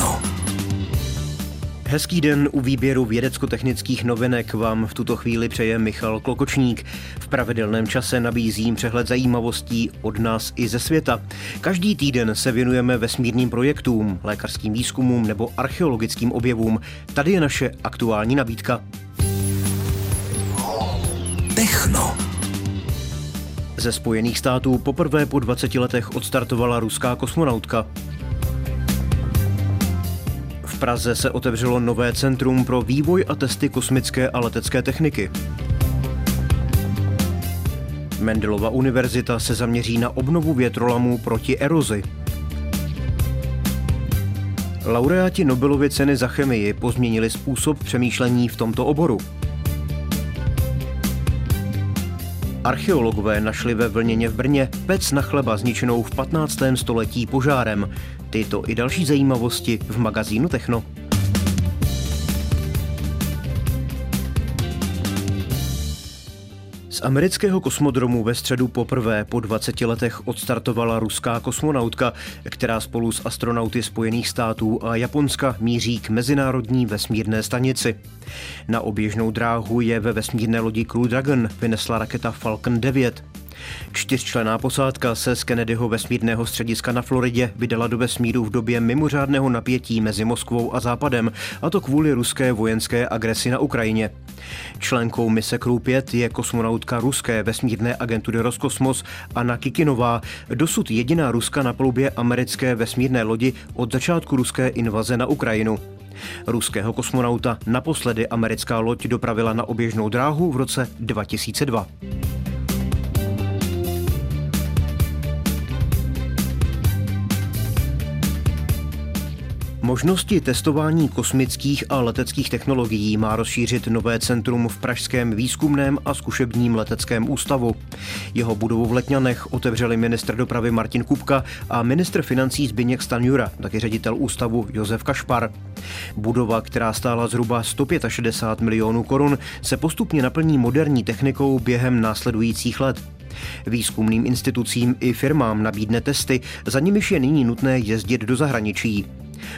Techno. Hezký den u výběru vědecko-technických novinek vám v tuto chvíli přeje Michal Klokočník. V pravidelném čase nabízím přehled zajímavostí od nás i ze světa. Každý týden se věnujeme vesmírným projektům, lékařským výzkumům nebo archeologickým objevům. Tady je naše aktuální nabídka. Techno. Ze Spojených států poprvé po 20 letech odstartovala ruská kosmonautka. Praze se otevřelo nové centrum pro vývoj a testy kosmické a letecké techniky. Mendelova univerzita se zaměří na obnovu větrolamů proti erozi. Laureáti Nobelovy ceny za chemii pozměnili způsob přemýšlení v tomto oboru. Archeologové našli ve Vlněně v Brně pec na chleba zničenou v 15. století požárem. Tyto i další zajímavosti v magazínu Techno. Amerického kosmodromu ve středu poprvé po 20 letech odstartovala ruská kosmonautka, která spolu s astronauty Spojených států a Japonska míří k mezinárodní vesmírné stanici. Na oběžnou dráhu je ve vesmírné lodi Crew Dragon vynesla raketa Falcon 9. Čtyřčlená posádka se z Kennedyho vesmírného střediska na Floridě vydala do vesmíru v době mimořádného napětí mezi Moskvou a Západem, a to kvůli ruské vojenské agresi na Ukrajině. Členkou mise Crew 5 je kosmonautka ruské vesmírné agentury Roskosmos Anna Kikinová, dosud jediná Ruska na ploubě americké vesmírné lodi od začátku ruské invaze na Ukrajinu. Ruského kosmonauta naposledy americká loď dopravila na oběžnou dráhu v roce 2002. Možnosti testování kosmických a leteckých technologií má rozšířit nové centrum v Pražském výzkumném a zkušebním leteckém ústavu. Jeho budovu v Letňanech otevřeli ministr dopravy Martin Kupka a ministr financí Zbigněk Stanjura, taky ředitel ústavu Josef Kašpar. Budova, která stála zhruba 165 milionů korun, se postupně naplní moderní technikou během následujících let. Výzkumným institucím i firmám nabídne testy, za nimiž je nyní nutné jezdit do zahraničí.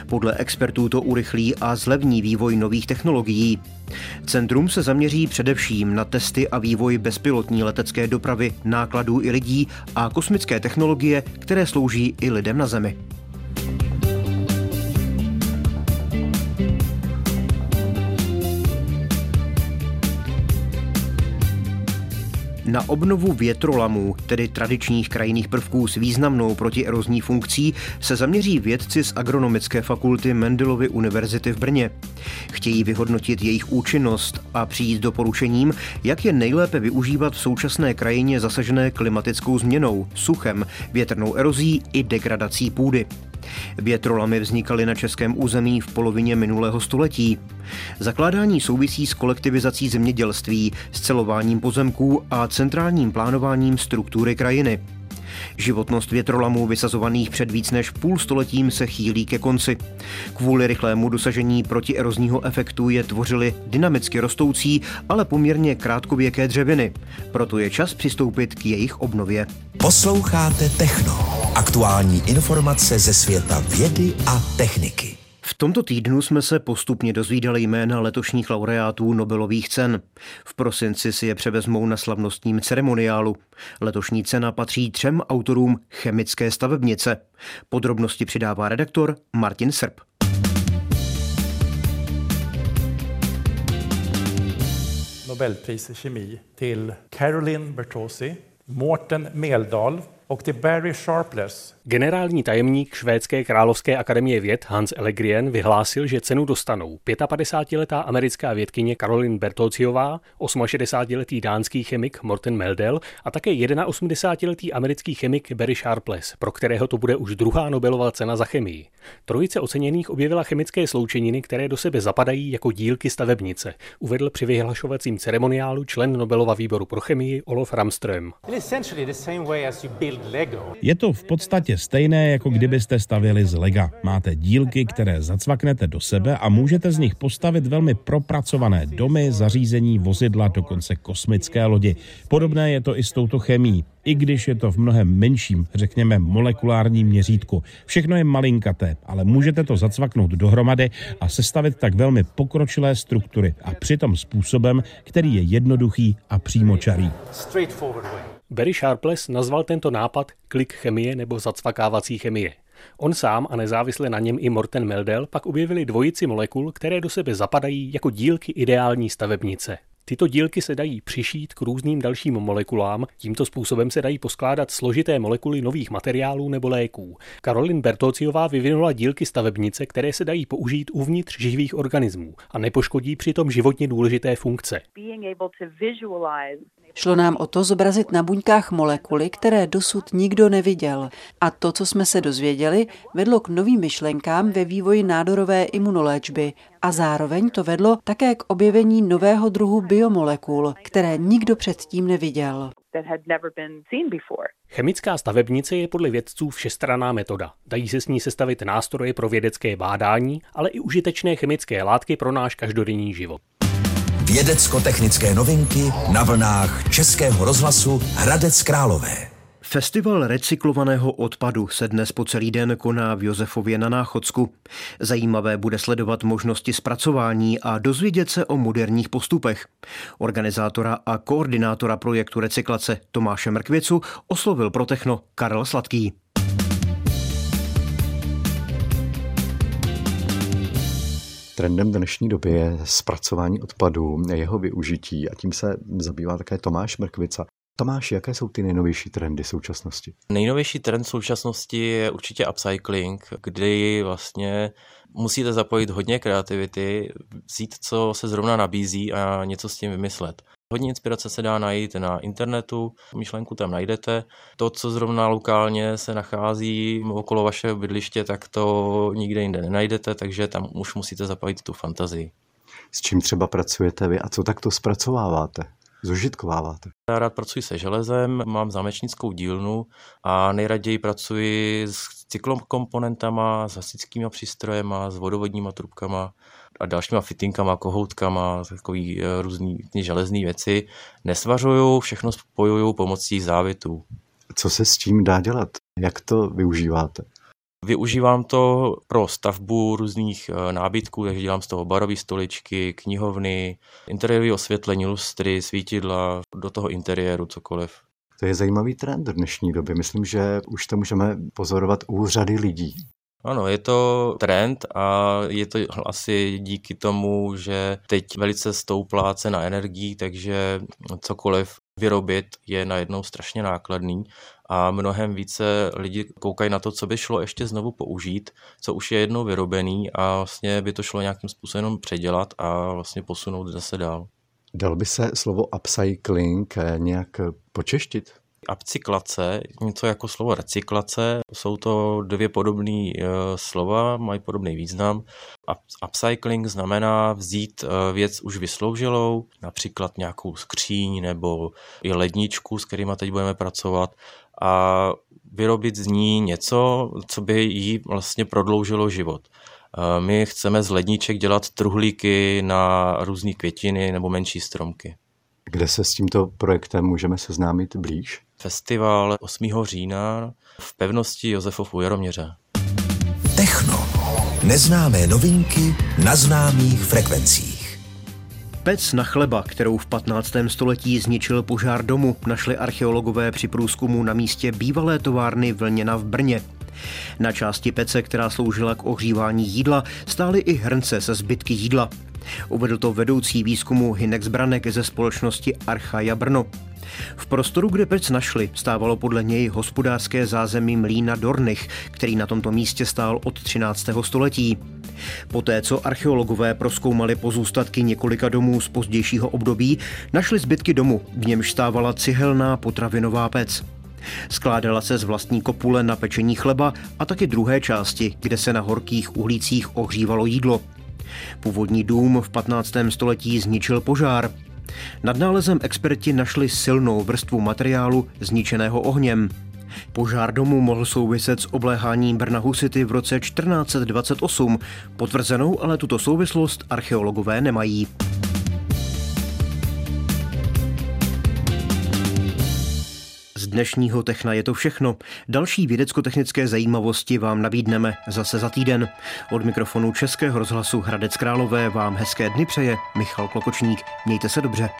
Podle expertů to urychlí a zlevní vývoj nových technologií. Centrum se zaměří především na testy a vývoj bezpilotní letecké dopravy, nákladů i lidí a kosmické technologie, které slouží i lidem na Zemi. Na obnovu větrolamů, tedy tradičních krajinných prvků s významnou protierozní funkcí, se zaměří vědci z agronomické fakulty Mendelovy univerzity v Brně. Chtějí vyhodnotit jejich účinnost a přijít doporučením, jak je nejlépe využívat v současné krajině zasažené klimatickou změnou, suchem, větrnou erozí i degradací půdy. Větrolamy vznikaly na českém území v polovině minulého století. Zakládání souvisí s kolektivizací zemědělství, s celováním pozemků a centrálním plánováním struktury krajiny. Životnost větrolamů vysazovaných před víc než půl stoletím se chýlí ke konci. Kvůli rychlému dosažení protierozního efektu je tvořily dynamicky rostoucí, ale poměrně krátkověké dřeviny. Proto je čas přistoupit k jejich obnově. Posloucháte Techno. Aktuální informace ze světa vědy a techniky. V tomto týdnu jsme se postupně dozvídali jména letošních laureátů Nobelových cen. V prosinci si je převezmou na slavnostním ceremoniálu. Letošní cena patří třem autorům chemické stavebnice. Podrobnosti přidává redaktor Martin Srb. Nobelpris i kemi till Caroline Bertozzi, Morten Meldal och till Barry Sharpless Generální tajemník Švédské královské akademie věd Hans Ellegrien vyhlásil, že cenu dostanou 55-letá americká vědkyně Caroline Bertociová, 68-letý dánský chemik Morten Meldel a také 81-letý americký chemik Barry Sharpless, pro kterého to bude už druhá Nobelova cena za chemii. Trojice oceněných objevila chemické sloučeniny, které do sebe zapadají jako dílky stavebnice, uvedl při vyhlašovacím ceremoniálu člen Nobelova výboru pro chemii Olof Ramström. Je to v podstatě stejné, jako kdybyste stavěli z lega. Máte dílky, které zacvaknete do sebe a můžete z nich postavit velmi propracované domy, zařízení, vozidla, dokonce kosmické lodi. Podobné je to i s touto chemií i když je to v mnohem menším, řekněme, molekulárním měřítku. Všechno je malinkaté, ale můžete to zacvaknout dohromady a sestavit tak velmi pokročilé struktury a přitom způsobem, který je jednoduchý a přímočarý. Barry Sharpless nazval tento nápad klik chemie nebo zacvakávací chemie. On sám a nezávisle na něm i Morten Meldel pak objevili dvojici molekul, které do sebe zapadají jako dílky ideální stavebnice. Tyto dílky se dají přišít k různým dalším molekulám, tímto způsobem se dají poskládat složité molekuly nových materiálů nebo léků. Karolin Bertociová vyvinula dílky stavebnice, které se dají použít uvnitř živých organismů a nepoškodí přitom životně důležité funkce. Šlo nám o to zobrazit na buňkách molekuly, které dosud nikdo neviděl. A to, co jsme se dozvěděli, vedlo k novým myšlenkám ve vývoji nádorové imunoléčby a zároveň to vedlo také k objevení nového druhu biomolekul, které nikdo předtím neviděl. Chemická stavebnice je podle vědců všestraná metoda. Dají se s ní sestavit nástroje pro vědecké bádání, ale i užitečné chemické látky pro náš každodenní život. Vědecko-technické novinky na vlnách Českého rozhlasu Hradec Králové. Festival recyklovaného odpadu se dnes po celý den koná v Josefově na Náchodsku. Zajímavé bude sledovat možnosti zpracování a dozvědět se o moderních postupech. Organizátora a koordinátora projektu recyklace Tomáše Mrkvěcu oslovil pro techno Karel Sladký. Trendem dnešní doby je zpracování odpadů, jeho využití a tím se zabývá také Tomáš Mrkvica. Tomáš, jaké jsou ty nejnovější trendy současnosti? Nejnovější trend současnosti je určitě upcycling, kdy vlastně musíte zapojit hodně kreativity, vzít, co se zrovna nabízí a něco s tím vymyslet. Hodně inspirace se dá najít na internetu, myšlenku tam najdete. To, co zrovna lokálně se nachází okolo vašeho bydliště, tak to nikde jinde nenajdete, takže tam už musíte zapojit tu fantazii. S čím třeba pracujete vy a co takto zpracováváte? Zužitkováváte? Já rád pracuji se železem, mám zámečnickou dílnu a nejraději pracuji s cyklokomponentama, s hasičskými přístrojema, s vodovodníma trubkama a dalšíma fitinkama, kohoutkama, takový eh, různý železné věci. Nesvařuju, všechno spojuju pomocí závitů. Co se s tím dá dělat? Jak to využíváte? Využívám to pro stavbu různých eh, nábytků, takže dělám z toho barové stoličky, knihovny, interiérové osvětlení, lustry, svítidla, do toho interiéru cokoliv. To je zajímavý trend v dnešní době. Myslím, že už to můžeme pozorovat u řady lidí. Ano, je to trend a je to asi díky tomu, že teď velice stoupla cena energií, takže cokoliv vyrobit je najednou strašně nákladný a mnohem více lidi koukají na to, co by šlo ještě znovu použít, co už je jednou vyrobený a vlastně by to šlo nějakým způsobem předělat a vlastně posunout zase dál. Dal by se slovo upcycling nějak počeštit? Upcyklace, něco jako slovo recyklace, jsou to dvě podobné uh, slova, mají podobný význam. Up, upcycling znamená vzít uh, věc už vysloužilou, například nějakou skříň nebo i ledničku, s kterými teď budeme pracovat a vyrobit z ní něco, co by jí vlastně prodloužilo život. Uh, my chceme z ledniček dělat truhlíky na různé květiny nebo menší stromky. Kde se s tímto projektem můžeme seznámit blíž? Festival 8. října v pevnosti Josefov u Jaroměře. Techno. Neznámé novinky na známých frekvencích. Pec na chleba, kterou v 15. století zničil požár domu, našli archeologové při průzkumu na místě bývalé továrny Vlněna v Brně. Na části pece, která sloužila k ohřívání jídla, stály i hrnce se zbytky jídla. Uvedl to vedoucí výzkumu Hinex Branek ze společnosti Archaja Brno. V prostoru, kde pec našli, stávalo podle něj hospodářské zázemí mlína Dornich, který na tomto místě stál od 13. století. Poté, co archeologové proskoumali pozůstatky několika domů z pozdějšího období, našli zbytky domu, v němž stávala cihelná potravinová pec. Skládala se z vlastní kopule na pečení chleba a taky druhé části, kde se na horkých uhlících ohřívalo jídlo. Původní dům v 15. století zničil požár. Nad nálezem experti našli silnou vrstvu materiálu zničeného ohněm. Požár domu mohl souviset s obléháním Brna Husity v roce 1428. Potvrzenou ale tuto souvislost archeologové nemají. Dnešního Techna je to všechno. Další vědecko-technické zajímavosti vám nabídneme zase za týden. Od mikrofonu Českého rozhlasu Hradec Králové vám hezké dny přeje Michal Klokočník. Mějte se dobře.